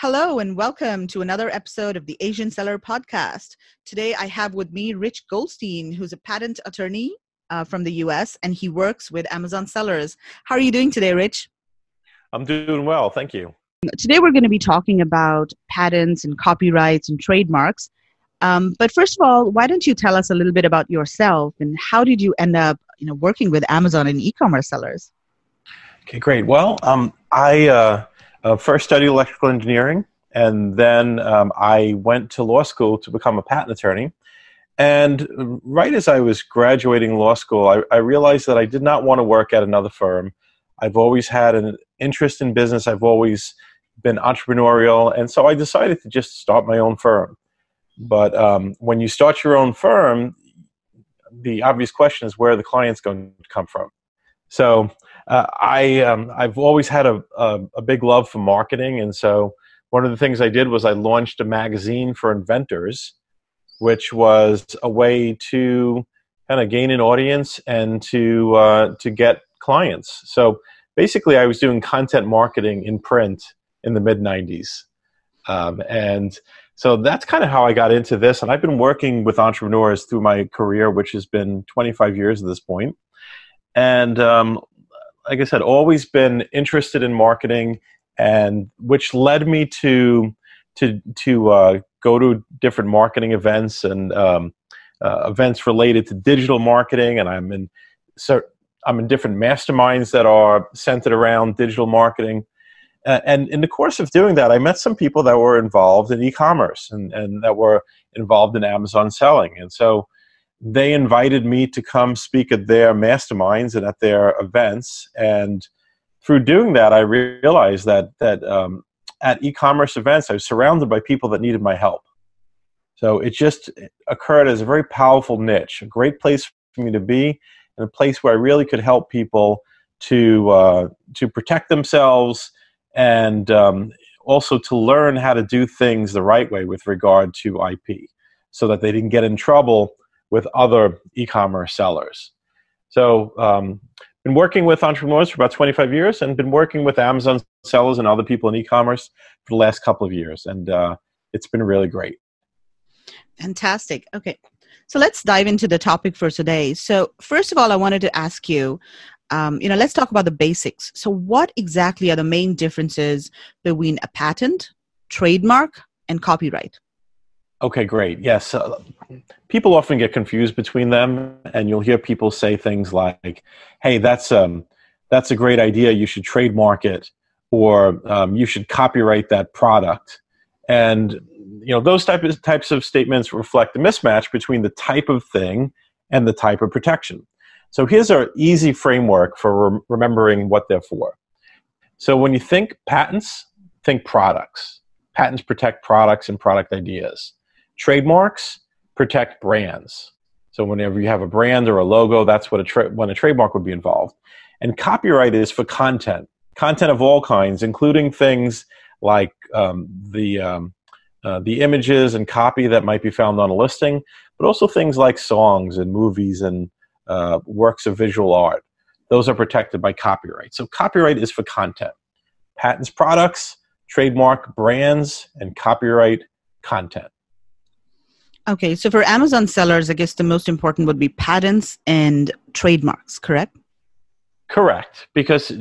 Hello and welcome to another episode of the Asian Seller Podcast. Today I have with me Rich Goldstein, who's a patent attorney uh, from the US and he works with Amazon sellers. How are you doing today, Rich? I'm doing well, thank you. Today we're going to be talking about patents and copyrights and trademarks. Um, but first of all, why don't you tell us a little bit about yourself and how did you end up, you know, working with Amazon and e-commerce sellers? Okay, great. Well, um, I uh, uh, first studied electrical engineering, and then um, I went to law school to become a patent attorney. And right as I was graduating law school, I, I realized that I did not want to work at another firm. I've always had an interest in business. I've always been entrepreneurial, and so I decided to just start my own firm. But um, when you start your own firm, the obvious question is where the client's going to come from. So uh, I um, I've always had a, a, a big love for marketing, and so one of the things I did was I launched a magazine for inventors, which was a way to kind of gain an audience and to uh, to get clients. So basically, I was doing content marketing in print in the mid '90s, um, and so that's kind of how I got into this. And I've been working with entrepreneurs through my career, which has been 25 years at this point. And um, like I said, always been interested in marketing, and which led me to to to uh, go to different marketing events and um, uh, events related to digital marketing. And I'm in so I'm in different masterminds that are centered around digital marketing. And in the course of doing that, I met some people that were involved in e-commerce and, and that were involved in Amazon selling. And so they invited me to come speak at their masterminds and at their events. And through doing that, I realized that that um, at e-commerce events, I was surrounded by people that needed my help. So it just occurred as a very powerful niche, a great place for me to be, and a place where I really could help people to uh, to protect themselves and um, also to learn how to do things the right way with regard to IP, so that they didn't get in trouble with other e-commerce sellers. So, um, been working with entrepreneurs for about 25 years, and been working with Amazon sellers and other people in e-commerce for the last couple of years, and uh, it's been really great. Fantastic. Okay, so let's dive into the topic for today. So, first of all, I wanted to ask you. Um, you know, let's talk about the basics. So, what exactly are the main differences between a patent, trademark, and copyright? Okay, great. Yes. Uh, people often get confused between them, and you'll hear people say things like, hey, that's, um, that's a great idea. You should trademark it, or um, you should copyright that product. And you know those type of, types of statements reflect the mismatch between the type of thing and the type of protection. So here's our easy framework for re- remembering what they're for. So when you think patents, think products. Patents protect products and product ideas. Trademarks protect brands. So whenever you have a brand or a logo, that's what a tra- when a trademark would be involved. And copyright is for content, content of all kinds, including things like um, the um, uh, the images and copy that might be found on a listing, but also things like songs and movies and uh, works of visual art. Those are protected by copyright. So copyright is for content. Patents, products, trademark, brands, and copyright content. Okay, so for Amazon sellers, I guess the most important would be patents and trademarks, correct? Correct, because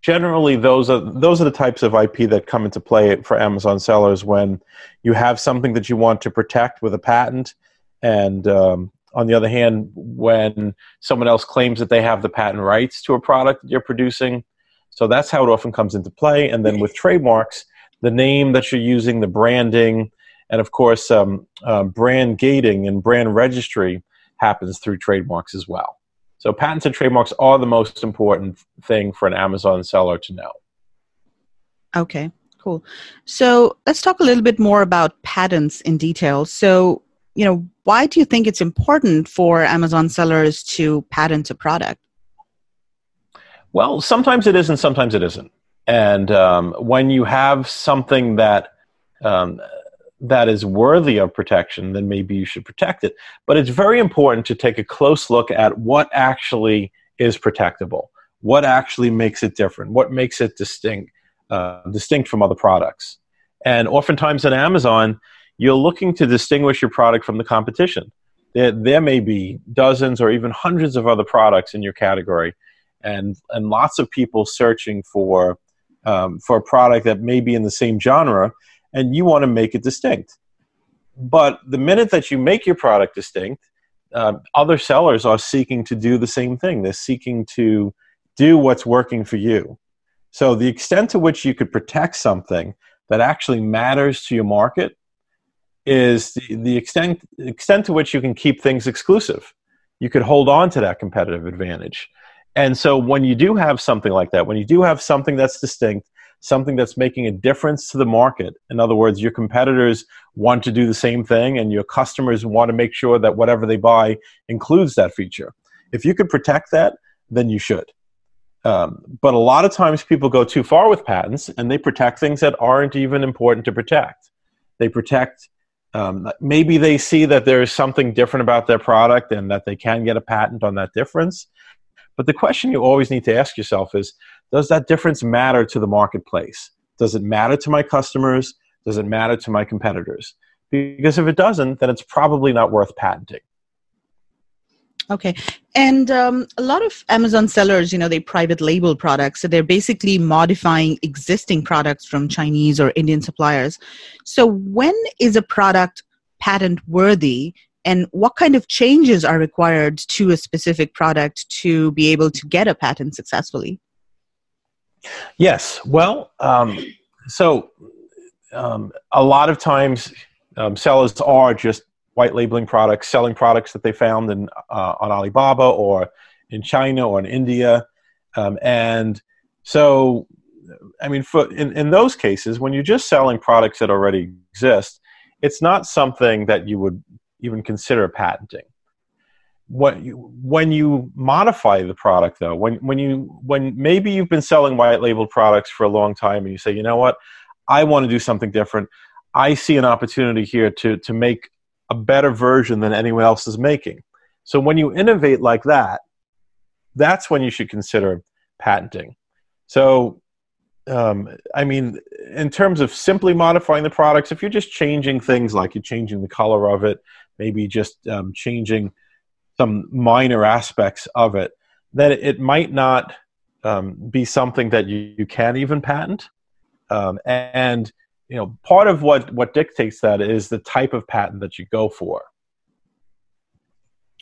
generally those are those are the types of IP that come into play for Amazon sellers when you have something that you want to protect with a patent, and um, on the other hand, when someone else claims that they have the patent rights to a product that you're producing. So that's how it often comes into play. And then with trademarks, the name that you're using, the branding, and of course, um, uh, brand gating and brand registry happens through trademarks as well. So, patents and trademarks are the most important thing for an Amazon seller to know. Okay, cool. So, let's talk a little bit more about patents in detail. So, you know, why do you think it's important for Amazon sellers to patent a product? Well, sometimes it is and sometimes it isn't. And um, when you have something that um, that is worthy of protection, then maybe you should protect it. But it's very important to take a close look at what actually is protectable, what actually makes it different, what makes it distinct, uh, distinct from other products. And oftentimes on Amazon, you're looking to distinguish your product from the competition. There, there may be dozens or even hundreds of other products in your category, and, and lots of people searching for, um, for a product that may be in the same genre, and you want to make it distinct. But the minute that you make your product distinct, uh, other sellers are seeking to do the same thing. They're seeking to do what's working for you. So the extent to which you could protect something that actually matters to your market is the, the extent extent to which you can keep things exclusive. You could hold on to that competitive advantage. And so when you do have something like that, when you do have something that's distinct, something that's making a difference to the market. In other words, your competitors want to do the same thing, and your customers want to make sure that whatever they buy includes that feature. If you could protect that, then you should. Um, but a lot of times people go too far with patents and they protect things that aren't even important to protect. They protect, um, maybe they see that there is something different about their product and that they can get a patent on that difference. But the question you always need to ask yourself is does that difference matter to the marketplace? Does it matter to my customers? Does it matter to my competitors? Because if it doesn't, then it's probably not worth patenting. Okay. And um, a lot of Amazon sellers, you know, they private label products. So they're basically modifying existing products from Chinese or Indian suppliers. So when is a product patent worthy and what kind of changes are required to a specific product to be able to get a patent successfully? Yes. Well, um, so um, a lot of times um, sellers are just white labeling products, selling products that they found in, uh, on Alibaba or in China or in India. Um, and so, I mean, for, in, in those cases, when you're just selling products that already exist, it's not something that you would even consider patenting when you, when you modify the product though when when you when maybe you've been selling white labeled products for a long time and you say you know what? I want to do something different. I see an opportunity here to to make a better version than anyone else is making. So when you innovate like that that's when you should consider patenting. So um, i mean in terms of simply modifying the products if you're just changing things like you're changing the color of it maybe just um, changing some minor aspects of it, then it might not um, be something that you, you can even patent. Um, and you know, part of what what dictates that is the type of patent that you go for.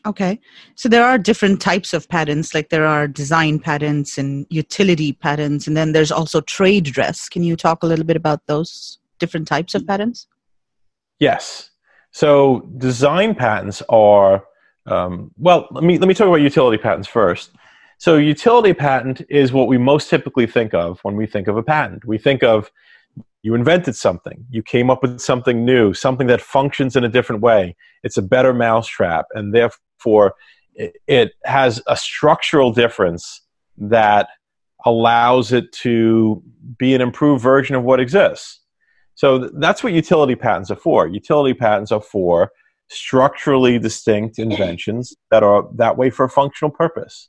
Okay. So there are different types of patents, like there are design patents and utility patents, and then there's also trade dress. Can you talk a little bit about those different types of patents? Yes. So design patents are um, well, let me let me talk about utility patents first. So, utility patent is what we most typically think of when we think of a patent. We think of you invented something, you came up with something new, something that functions in a different way. It's a better mousetrap, and therefore it, it has a structural difference that allows it to be an improved version of what exists. So that's what utility patents are for. Utility patents are for structurally distinct inventions that are that way for a functional purpose.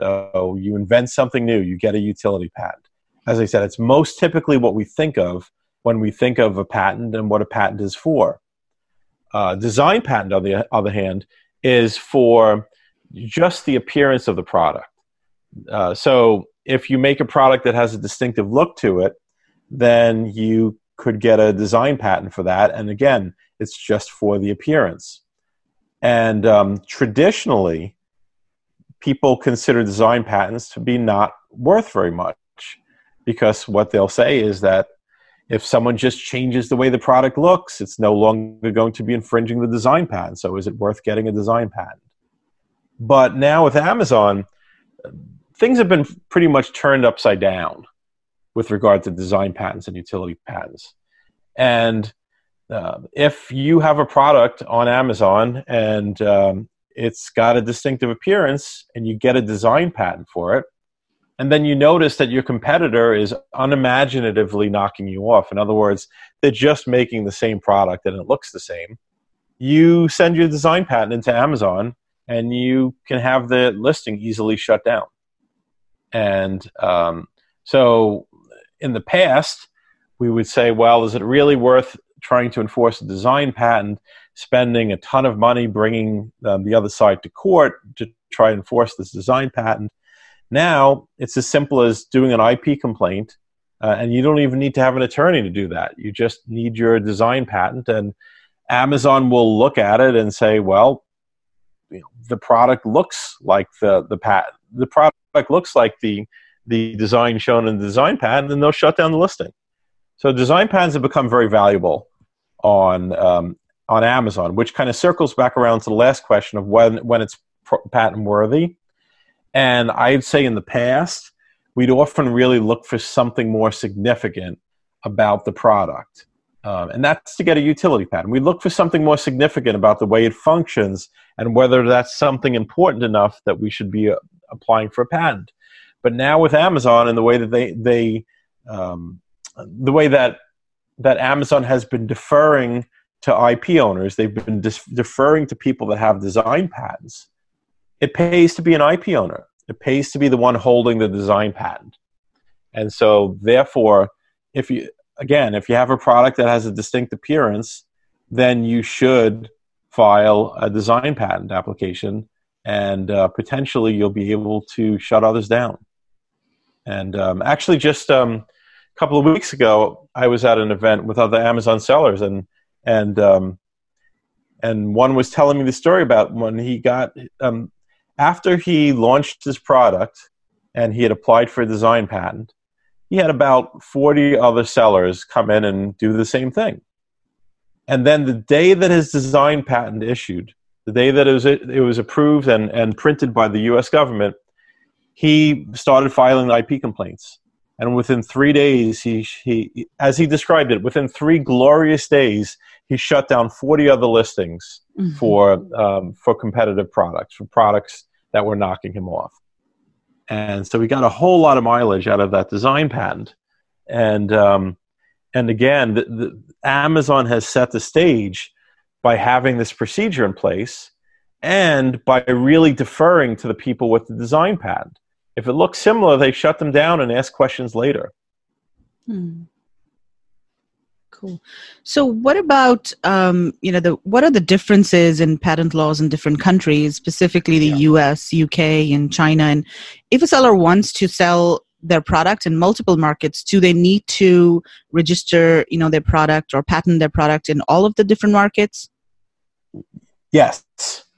So you invent something new, you get a utility patent. As I said, it's most typically what we think of when we think of a patent and what a patent is for. Uh, design patent, on the other hand, is for just the appearance of the product. Uh, so if you make a product that has a distinctive look to it, then you could get a design patent for that. And again, it's just for the appearance. And um, traditionally, people consider design patents to be not worth very much because what they'll say is that if someone just changes the way the product looks, it's no longer going to be infringing the design patent. So is it worth getting a design patent? But now with Amazon, things have been pretty much turned upside down with regard to design patents and utility patents. And uh, if you have a product on Amazon and um, it's got a distinctive appearance and you get a design patent for it, and then you notice that your competitor is unimaginatively knocking you off. In other words, they're just making the same product and it looks the same. You send your design patent into Amazon and you can have the listing easily shut down. And um, so in the past, we would say, well, is it really worth trying to enforce a design patent, spending a ton of money bringing um, the other side to court to try and enforce this design patent? Now it's as simple as doing an IP complaint, uh, and you don't even need to have an attorney to do that. You just need your design patent, and Amazon will look at it and say, well, you know, the product looks like the the patent. The product looks like the the design shown in the design patent, and they'll shut down the listing. So design patents have become very valuable on um, on Amazon, which kind of circles back around to the last question of when when it's patent worthy. And I'd say in the past, we'd often really look for something more significant about the product. Um, and that's to get a utility patent. We look for something more significant about the way it functions and whether that's something important enough that we should be uh, applying for a patent. But now with Amazon and the way that they they um, the way that that Amazon has been deferring to IP owners, they've been dis- deferring to people that have design patents. It pays to be an IP owner. It pays to be the one holding the design patent. And so, therefore, if you again, if you have a product that has a distinct appearance, then you should file a design patent application, and uh, potentially you'll be able to shut others down. And um, actually, just um, couple of weeks ago, I was at an event with other Amazon sellers, and and um, and one was telling me the story about when he got um, after he launched his product and he had applied for a design patent. He had about forty other sellers come in and do the same thing. And then the day that his design patent issued, the day that it was it was approved and, and printed by the U.S. government, he started filing IP complaints and within three days he, he as he described it within three glorious days he shut down 40 other listings mm-hmm. for um, for competitive products for products that were knocking him off. And so we got a whole lot of mileage out of that design patent. And um, and again the, the, amazon has set the stage by having this procedure in place and by really deferring to the people with the design patent if it looks similar, they shut them down and ask questions later. Hmm. Cool. So, what about um, you know the what are the differences in patent laws in different countries, specifically the yeah. U.S., U.K., and China? And if a seller wants to sell their product in multiple markets, do they need to register you know their product or patent their product in all of the different markets? Yes,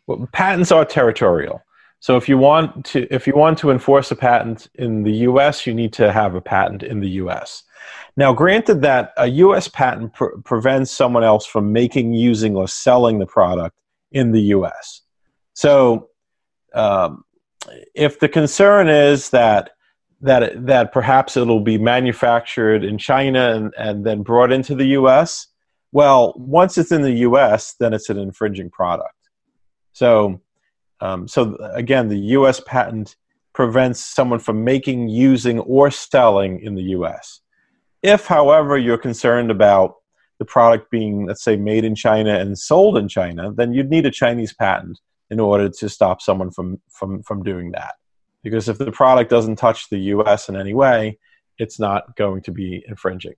well, patents are territorial. So if you want to if you want to enforce a patent in the US, you need to have a patent in the US. Now, granted that a US patent pr- prevents someone else from making, using, or selling the product in the US. So um, if the concern is that that that perhaps it'll be manufactured in China and, and then brought into the US, well, once it's in the US, then it's an infringing product. So um, so again, the U.S. patent prevents someone from making, using, or selling in the U.S. If, however, you're concerned about the product being, let's say, made in China and sold in China, then you'd need a Chinese patent in order to stop someone from, from, from doing that. Because if the product doesn't touch the US in any way, it's not going to be infringing.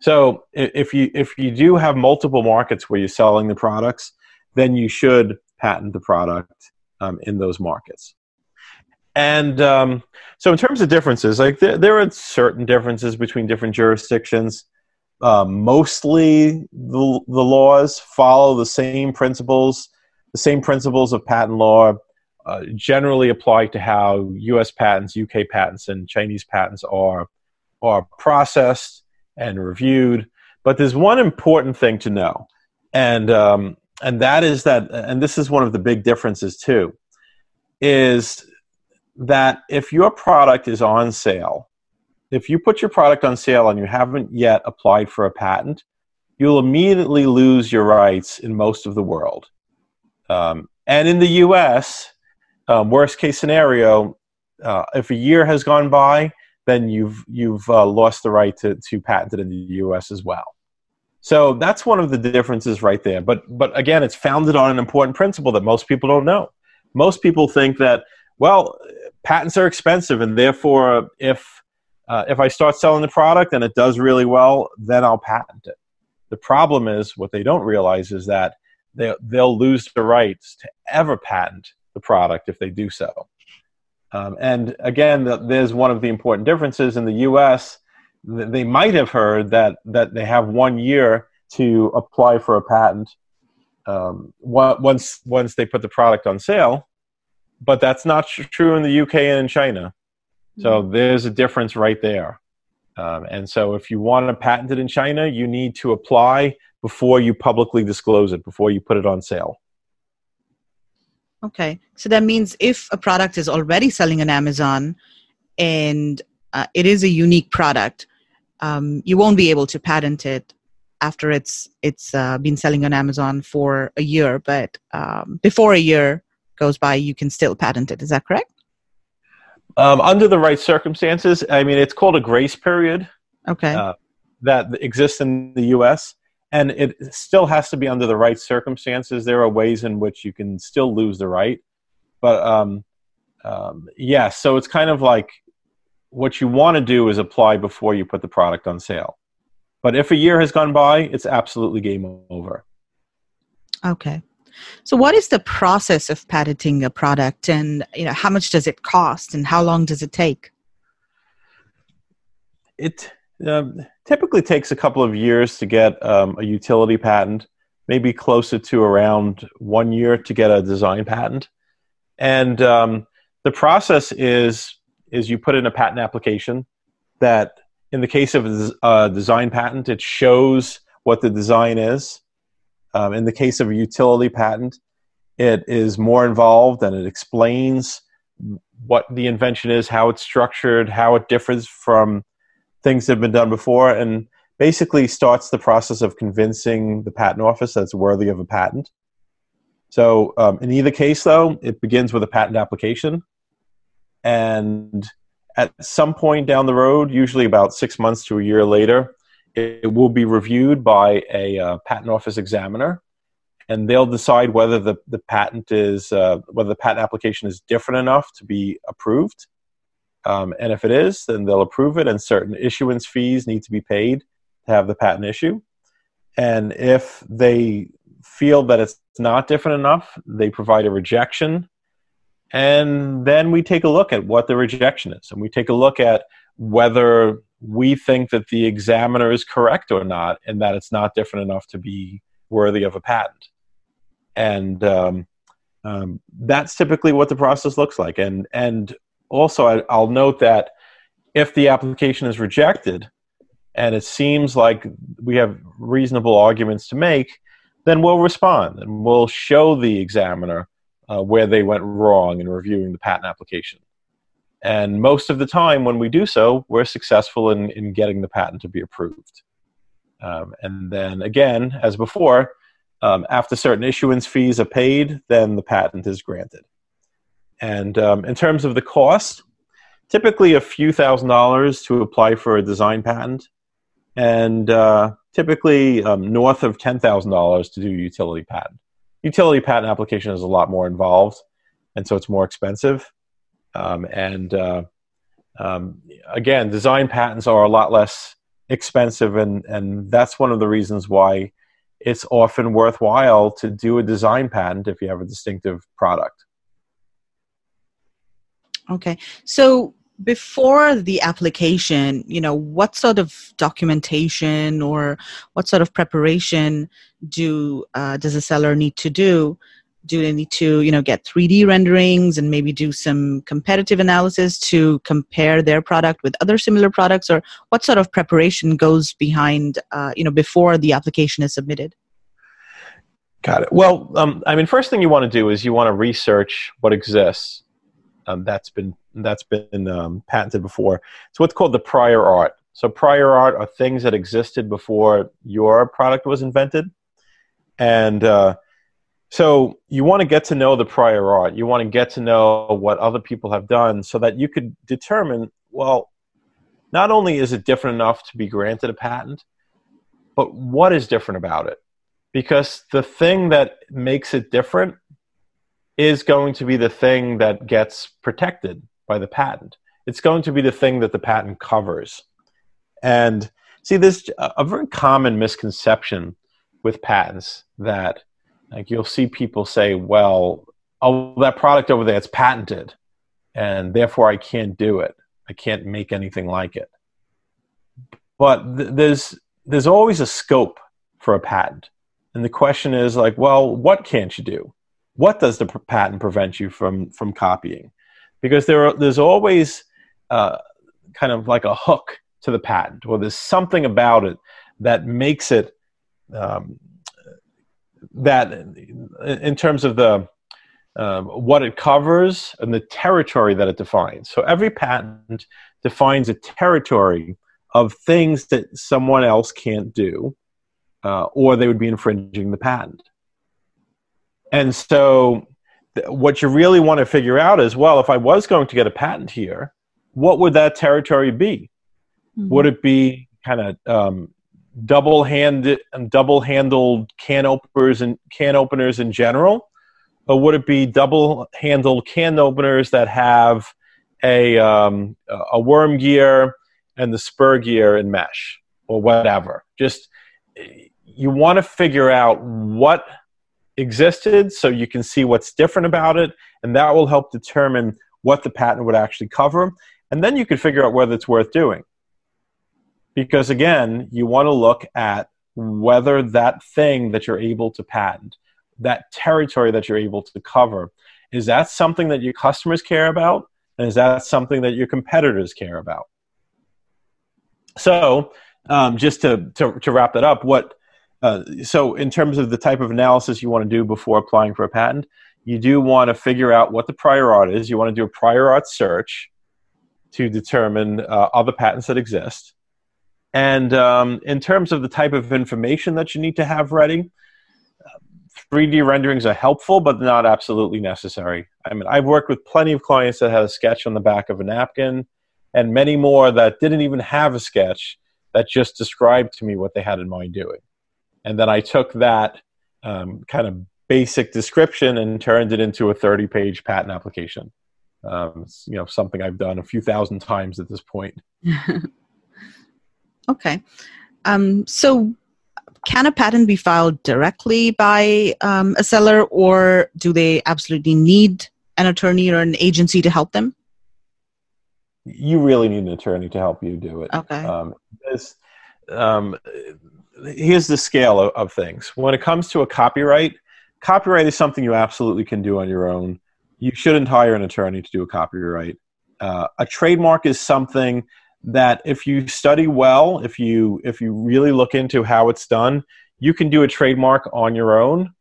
So if you if you do have multiple markets where you're selling the products, then you should patent the product um, in those markets. And um, so, in terms of differences, like there, there, are certain differences between different jurisdictions. Uh, mostly, the, the laws follow the same principles. The same principles of patent law uh, generally apply to how U.S. patents, U.K. patents, and Chinese patents are are processed and reviewed. But there's one important thing to know, and um, and that is that, and this is one of the big differences too, is that if your product is on sale, if you put your product on sale and you haven't yet applied for a patent, you'll immediately lose your rights in most of the world. Um, and in the US, um, worst case scenario, uh, if a year has gone by, then you've you've uh, lost the right to, to patent it in the US as well. So that's one of the differences right there. But but again, it's founded on an important principle that most people don't know. Most people think that well, patents are expensive, and therefore, if uh, if I start selling the product and it does really well, then I'll patent it. The problem is what they don't realize is that they, they'll lose the rights to ever patent the product if they do so. Um, and again, the, there's one of the important differences in the U.S. They might have heard that that they have one year to apply for a patent um, once once they put the product on sale, but that's not true in the UK and in China. So mm-hmm. there's a difference right there. Um, and so if you want to patent it in China, you need to apply before you publicly disclose it, before you put it on sale. Okay. So that means if a product is already selling on Amazon and uh, it is a unique product, um, you won't be able to patent it after it's it's uh, been selling on Amazon for a year. But um, before a year goes by, you can still patent it. Is that correct? Um, under the right circumstances, I mean, it's called a grace period. Okay. Uh, that exists in the U.S and it still has to be under the right circumstances. There are ways in which you can still lose the right, but um, um, yeah. So it's kind of like what you want to do is apply before you put the product on sale. But if a year has gone by, it's absolutely game over. Okay. So what is the process of patenting a product and you know how much does it cost and how long does it take? It um, typically takes a couple of years to get um, a utility patent, maybe closer to around one year to get a design patent. And um, the process is is you put in a patent application that, in the case of a design patent, it shows what the design is. Um, in the case of a utility patent, it is more involved and it explains what the invention is, how it's structured, how it differs from things that have been done before and basically starts the process of convincing the patent office that it's worthy of a patent. So, um, in either case, though, it begins with a patent application. And at some point down the road, usually about six months to a year later, it, will be reviewed by a uh, patent office examiner. And they'll decide whether the, the patent is, uh, whether the patent application is different enough to be approved um, and if it is, then they'll approve it, and certain issuance fees need to be paid to have the patent issue. And if they feel that it's not different enough, they provide a rejection. And then we take a look at what the rejection is. And we take a look at whether we think that the examiner is correct or not, and that it's not different enough to be worthy of a patent. And um, um, that's typically what the process looks like. And, and also, I, I'll note that if the application is rejected and it seems like we have reasonable arguments to make, then we'll respond and we'll show the examiner uh, where they went wrong in reviewing the patent application. And most of the time, when we do so, we're successful in, in getting the patent to be approved. Um, and then again, as before, um, after certain issuance fees are paid, then the patent is granted. And um, in terms of the cost, typically a few thousand dollars to apply for a design patent, and uh, typically um, north of ten thousand dollars to do a utility patent. Utility patent application is a lot more involved, and so it's more expensive. Um, and uh, um, again, design patents are a lot less expensive, and and that's one of the reasons why it's often worthwhile to do a design patent if you have a distinctive product. Okay. So before the application, you know, what sort of documentation or what sort of preparation do uh, does a seller need to do? Do they need to, you know, get 3D renderings and maybe do some competitive analysis to compare their product with other similar products, or what sort of preparation goes behind, uh, you know, before the application is submitted? Got it. Well, um, I mean, first thing you want to do is you want to research what exists um, that's been that's been um, patented before. It's what's called the prior art. So prior art are things that existed before your product was invented, and uh, so you want to get to know the prior art. You want to get to know what other people have done, so that you could determine well, not only is it different enough to be granted a patent, but what is different about it? Because the thing that makes it different is going to be the thing that gets protected by the patent. It's going to be the thing that the patent covers. And see, there's a very common misconception with patents that like you'll see people say, well, oh, that product over there, it's patented, and therefore I can't do it. I can't make anything like it. But th- there's there's always a scope for a patent, and the question is like, well, what can't you do? What does the patent prevent you from from copying? Because there are, there's always uh, kind of like a hook to the patent, or there's something about it that makes it um, that in terms of the um, what it covers and the territory that it defines. So every patent defines a territory of things that someone else can't do, uh, or they would be infringing the patent. And so, what you really want to figure out is well, if I was going to get a patent here, what would that territory be? Mm-hmm. Would it be kind of um, double handed double handled can openers and can openers in general or would it be double handled can openers that have a um, a worm gear and the spur gear in mesh or whatever just you want to figure out what existed so you can see what's different about it and that will help determine what the patent would actually cover and then you can figure out whether it's worth doing because again, you want to look at whether that thing that you're able to patent, that territory that you're able to cover, is that something that your customers care about? And is that something that your competitors care about? So, um, just to, to, to, wrap that up, what uh, so in terms of the type of analysis you want to do before applying for a patent, you do want to figure out what the prior art is. You want to do a prior art search to determine uh, other patents that exist. And um, in terms of the type of information that you need to have ready, 3D renderings are helpful, but not absolutely necessary. I mean, I've worked with plenty of clients that had a sketch on the back of a napkin, and many more that didn't even have a sketch that just described to me what they had in mind doing. And then I took that um, kind of basic description and turned it into a 30 page patent application. Um, you know, something I've done a few thousand times at this point. Okay. Um, so, can a patent be filed directly by um, a seller, or do they absolutely need an attorney or an agency to help them? You really need an attorney to help you do it. Okay. Um, this, um, here's the scale of, of things. When it comes to a copyright, copyright is something you absolutely can do on your own. You shouldn't hire an attorney to do a copyright. Uh, a trademark is something that if you study well, if you if you really look into how it's done, you can do a trademark on your own.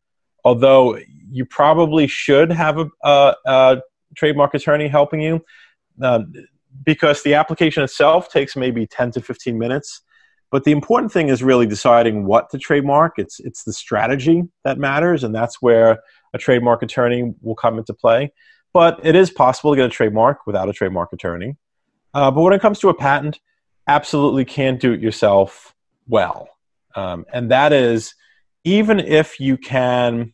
Although you probably should have a, a, a trademark attorney helping you, uh, because the application itself takes maybe ten to fifteen minutes. But the important thing is really deciding what to trademark. It's it's the strategy that matters, and that's where a trademark attorney will come into play. But it is possible to get a trademark without a trademark attorney. Uh, but when it comes to a patent, absolutely can't do it yourself well. Um, and that is, even if you can,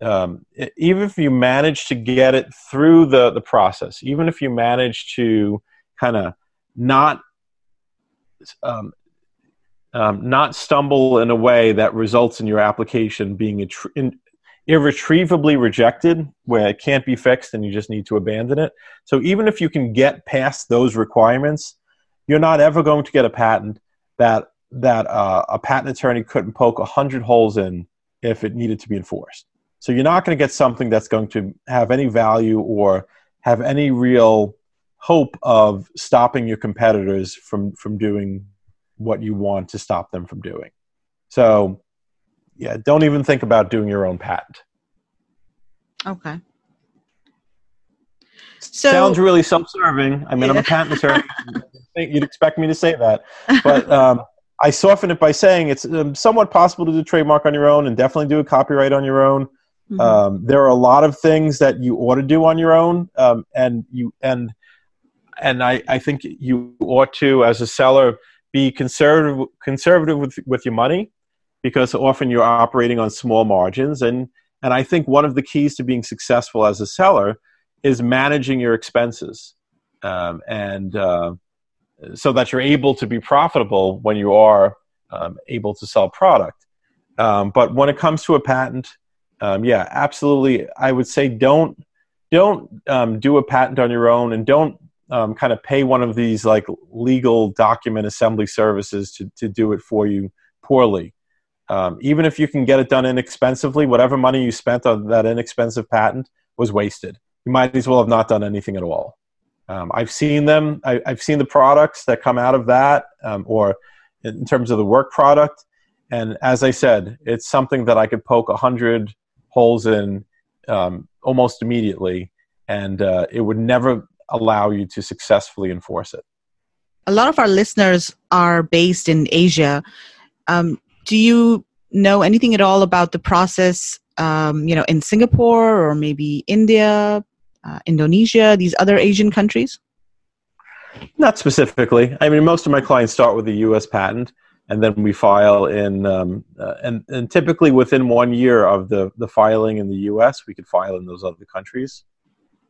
um, even if you manage to get it through the, the process, even if you manage to kind of not um, um, not stumble in a way that results in your application being in, irretrievably rejected where it can't be fixed and you just need to abandon it. So even if you can get past those requirements, you're not ever going to get a patent that that uh, a patent attorney couldn't poke a hundred holes in if it needed to be enforced. So you're not going to get something that's going to have any value or have any real hope of stopping your competitors from from doing what you want to stop them from doing. So yeah, don't even think about doing your own patent. Okay. So, Sounds really self-serving. I mean, yeah. I'm a patent attorney. You'd expect me to say that, but um, I soften it by saying it's um, somewhat possible to do trademark on your own, and definitely do a copyright on your own. Mm-hmm. Um, there are a lot of things that you ought to do on your own, um, and you and and I, I think you ought to, as a seller, be conservative conservative with with your money because often you're operating on small margins and and I think one of the keys to being successful as a seller is managing your expenses. um, and uh, so that you're able to be profitable when you are um, able to sell product. Um, but when it comes to a patent, um, yeah, absolutely. I would say don't don't um, do a patent on your own, and don't um, kind of pay one of these like legal document assembly services to to do it for you poorly. Um, even if you can get it done inexpensively, whatever money you spent on that inexpensive patent was wasted. You might as well have not done anything at all. Um, I've seen them. I, have seen the products that come out of that, um, or in terms of the work product. And as I said, it's something that I could poke a hundred holes in um, almost immediately, and uh, it would never allow you to successfully enforce it. A lot of our listeners are based in Asia. Um, do you know anything at all about the process, um, you know, in Singapore or maybe India, uh, Indonesia, these other Asian countries? Not specifically. I mean, most of my clients start with a U.S. patent, and then we file in, um, uh, and and typically within one year of the the filing in the U.S., we could file in those other countries,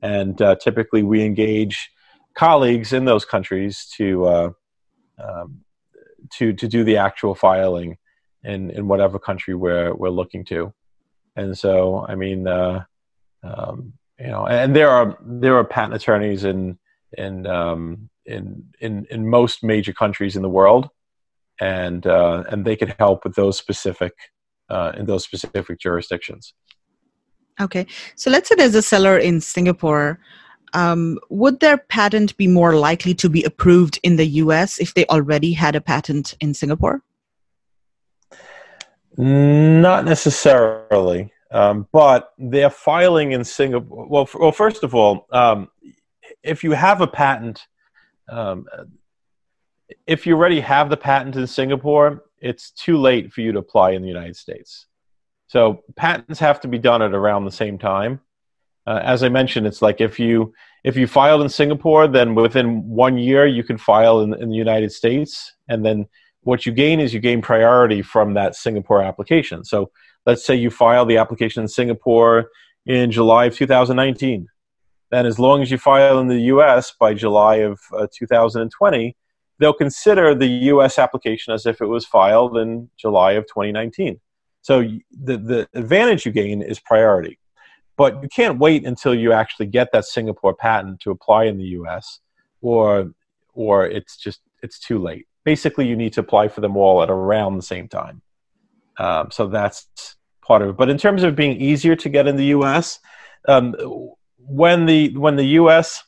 and uh, typically we engage colleagues in those countries to uh, um, to to do the actual filing in in whatever country we're we're looking to, and so I mean. Uh, um, you know, and there are there are patent attorneys in in um, in in in most major countries in the world, and uh, and they can help with those specific uh, in those specific jurisdictions. Okay, so let's say there's a seller in Singapore. Um, would their patent be more likely to be approved in the U.S. if they already had a patent in Singapore? Not necessarily. Um, but they're filing in Singapore. Well, well first of all, um, if you have a patent, um, if you already have the patent in Singapore, it's too late for you to apply in the United States. So patents have to be done at around the same time. Uh, as I mentioned, it's like if you if you filed in Singapore, then within one year you can file in, in the United States, and then what you gain is you gain priority from that Singapore application. So let's say you file the application in Singapore in July of 2019. Then, as long as you file in the US by July of uh, 2020, they'll consider the US application as if it was filed in July of 2019. So, the, the advantage you gain is priority. But you can't wait until you actually get that Singapore patent to apply in the US, or, or it's just it's too late. Basically, you need to apply for them all at around the same time. Um, so that's part of it. But in terms of being easier to get in the U.S., um, when the when the U.S.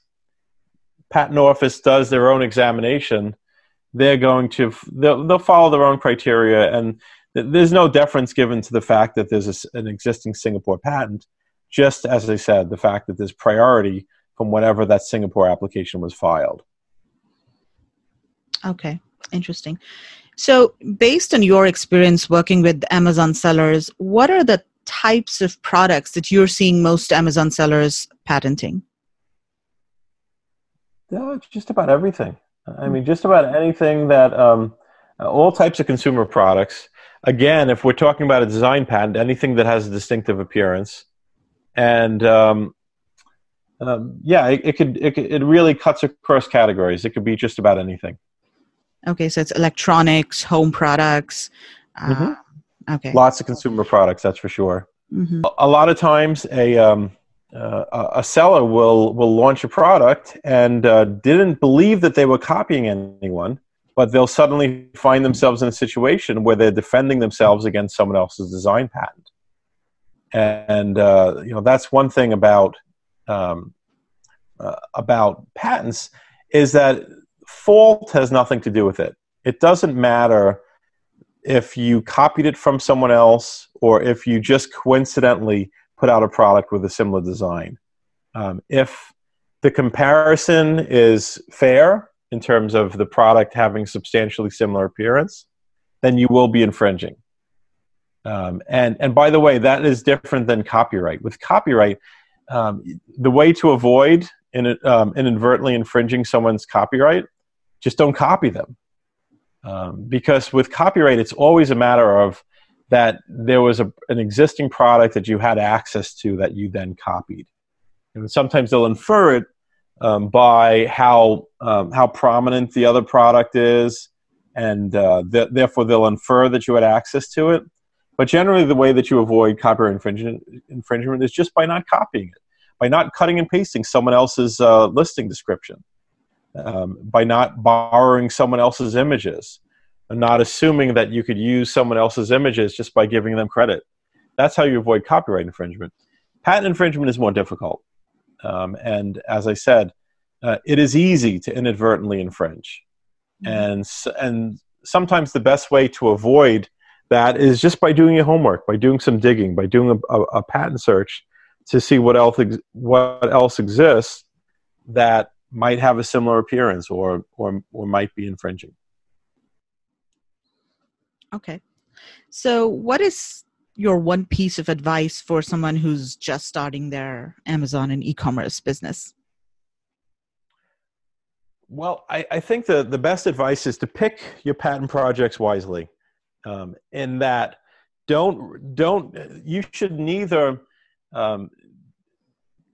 Patent Office does their own examination, they're going to they'll, they'll follow their own criteria, and there's no deference given to the fact that there's a, an existing Singapore patent. Just as I said, the fact that there's priority from whenever that Singapore application was filed. Okay, interesting. So, based on your experience working with Amazon sellers, what are the types of products that you're seeing most Amazon sellers patenting? Yeah, just about everything. I mean, just about anything that, um, all types of consumer products. Again, if we're talking about a design patent, anything that has a distinctive appearance. And um, um, yeah, it, it, could, it, it really cuts across categories. It could be just about anything. Okay, so it's electronics, home products. Uh, mm-hmm. Okay. Lots of consumer products, that's for sure. Mm-hmm. A, a, lot of times, a um, uh, a seller will will launch a product and uh, didn't believe that they were copying anyone, but they'll suddenly find themselves in a situation where they're defending themselves against someone else's design patent. And uh, you know that's one thing about um, uh, about patents is that fault has nothing to do with it. It doesn't matter if you copied it from someone else or if you just coincidentally put out a product with a similar design. Um, if the comparison is fair in terms of the product having substantially similar appearance, then you will be infringing. Um, and and by the way, that is different than copyright. With copyright, um, the way to avoid in, um, inadvertently infringing someone's copyright just don't copy them. Um, because with copyright, it's always a matter of that there was a, an existing product that you had access to that you then copied. And sometimes they'll infer it um, by how um, how prominent the other product is, and uh, th- therefore they'll infer that you had access to it. But generally, the way that you avoid copyright infringement, infringement is just by not copying it, by not cutting and pasting someone else's uh, listing description, um, by not borrowing someone else's images, and not assuming that you could use someone else's images just by giving them credit. That's how you avoid copyright infringement. Patent infringement is more difficult. Um, and as I said, uh, it is easy to inadvertently infringe. Mm-hmm. And, and sometimes the best way to avoid that is just by doing your homework, by doing some digging, by doing a, a, a patent search to see what else, ex- what else exists that might have a similar appearance or, or, or might be infringing. Okay. So, what is your one piece of advice for someone who's just starting their Amazon and e-commerce business? Well, I, I think the, the best advice is to pick your patent projects wisely. Um, in that, don't don't you should neither um,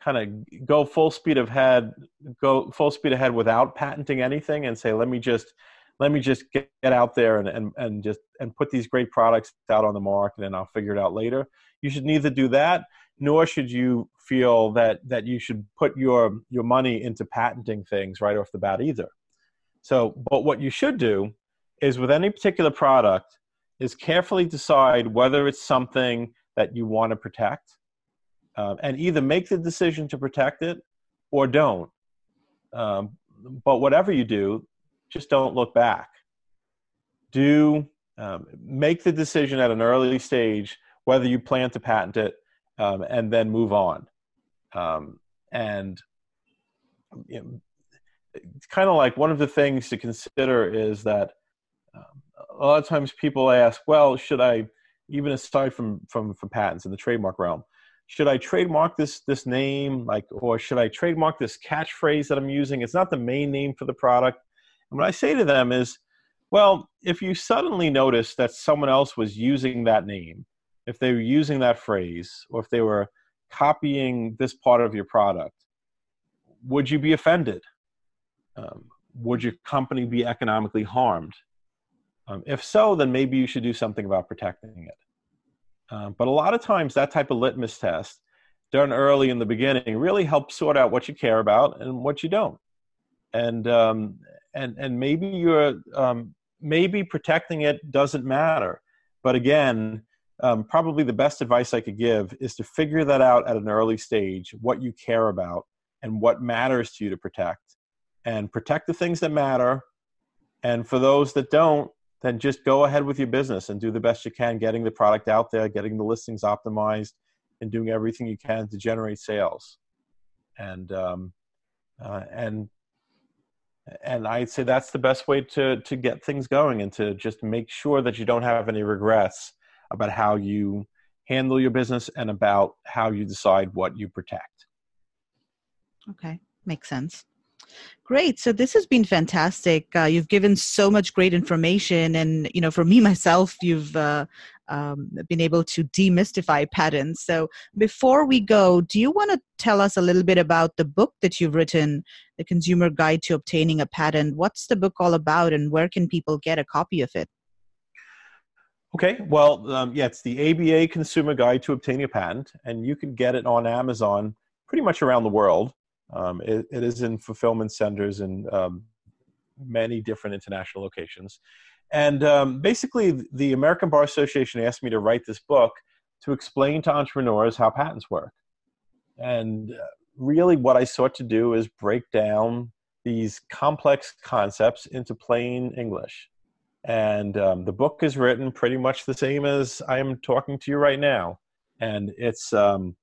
kind of go full speed ahead, go full speed ahead without patenting anything, and say, let me just let me just get, get out there and, and, and just and put these great products out on the market and I'll figure it out later. You should neither do that nor should you feel that that you should put your your money into patenting things right off the bat either. So, but what you should do is with any particular product is carefully decide whether it's something that you want to protect um, and either make the decision to protect it or don't. Um, but whatever you do, just don't look back. Do um, make the decision at an early stage whether you plan to patent it um, and then move on. Um, and you know, it's kind of like one of the things to consider is that um, a lot of times people ask, well, should I, even aside from, from, from patents in the trademark realm, should I trademark this this name like or should I trademark this catchphrase that I'm using? It's not the main name for the product. And what I say to them is, well, if you suddenly notice that someone else was using that name, if they were using that phrase, or if they were copying this part of your product, would you be offended? Um, would your company be economically harmed? Um, if so, then maybe you should do something about protecting it. Um, but a lot of times, that type of litmus test done early in the beginning really helps sort out what you care about and what you don't. And um, and and maybe you're um, maybe protecting it doesn't matter. But again um, probably the best advice i could give is to figure that out at an early stage what you care about and what matters to you to protect. And protect the things that matter. And for those that don't then just go ahead with your business and do the best you can getting the product out there getting the listings optimized and doing everything you can to generate sales. And um, uh, and and I'd say that's the best way to to get things going and to just make sure that you don't have any regrets about how you handle your business and about how you decide what you protect. Okay, makes sense. Great. So this has been fantastic. Uh, you've given so much great information, and you know, for me myself, you've uh, um, been able to demystify patents. So before we go, do you want to tell us a little bit about the book that you've written, "The Consumer Guide to Obtaining a Patent"? What's the book all about, and where can people get a copy of it? Okay, well, um, yeah, it's the ABA Consumer Guide to Obtaining a Patent, and you can get it on Amazon pretty much around the world. Um, it, it is in fulfillment centers in um, many different international locations. And um, basically, the American Bar Association asked me to write this book to explain to entrepreneurs how patents work. And uh, really, what I sought to do is break down these complex concepts into plain English. And um, the book is written pretty much the same as I am talking to you right now. And it's um,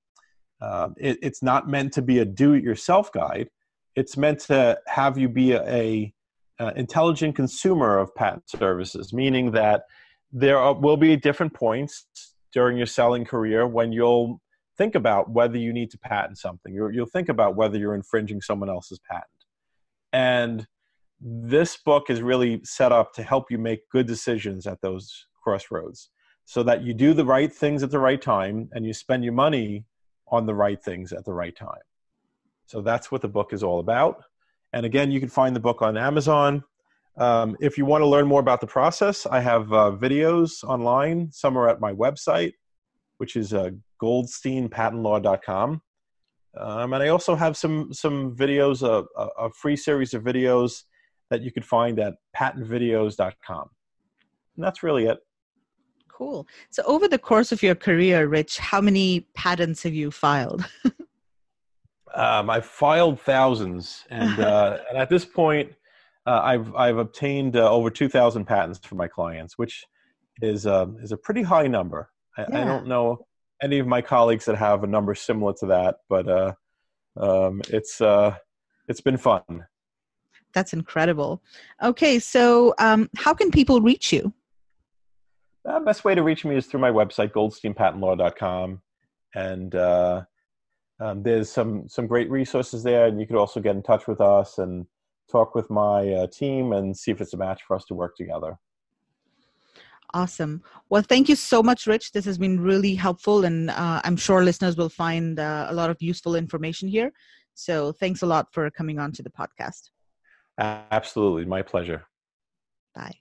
uh, it, it's not meant to be a do-it-yourself guide. It's meant to have you be a, a, a intelligent consumer of patent services, meaning that there are, will be different points during your selling career when you'll think about whether you need to patent something. you you'll think about whether you're infringing someone else's patent. And this book is really set up to help you make good decisions at those crossroads so that you do the right things at the right time and you spend your money on the right things at the right time. So that's what the book is all about. And again, you can find the book on Amazon. Um, if you want to learn more about the process, I have uh, videos online. Some are at my website, which is uh, goldsteinpatentlaw.com. Um, and I also have some some videos, a, a, free series of videos that you could find at patentvideos.com. And that's really it. Cool. So, over the course of your career, Rich, how many patents have you filed? um, I've filed thousands, and uh, and at this point, uh, I've I've obtained uh, over two thousand patents for my clients, which is uh, is a pretty high number. I, yeah. I, don't know any of my colleagues that have a number similar to that, but uh, um, it's uh, it's been fun. That's incredible. Okay, so um, how can people reach you? The best way to reach me is through my website, goldsteinpatentlaw.com. And uh, um, there's some, some great resources there. And you could also get in touch with us and talk with my uh, team and see if it's a match for us to work together. Awesome. Well, thank you so much, Rich. This has been really helpful, and uh, I'm sure listeners will find uh, a lot of useful information here. So, thanks a lot for coming on to the podcast. Absolutely. My pleasure. Bye.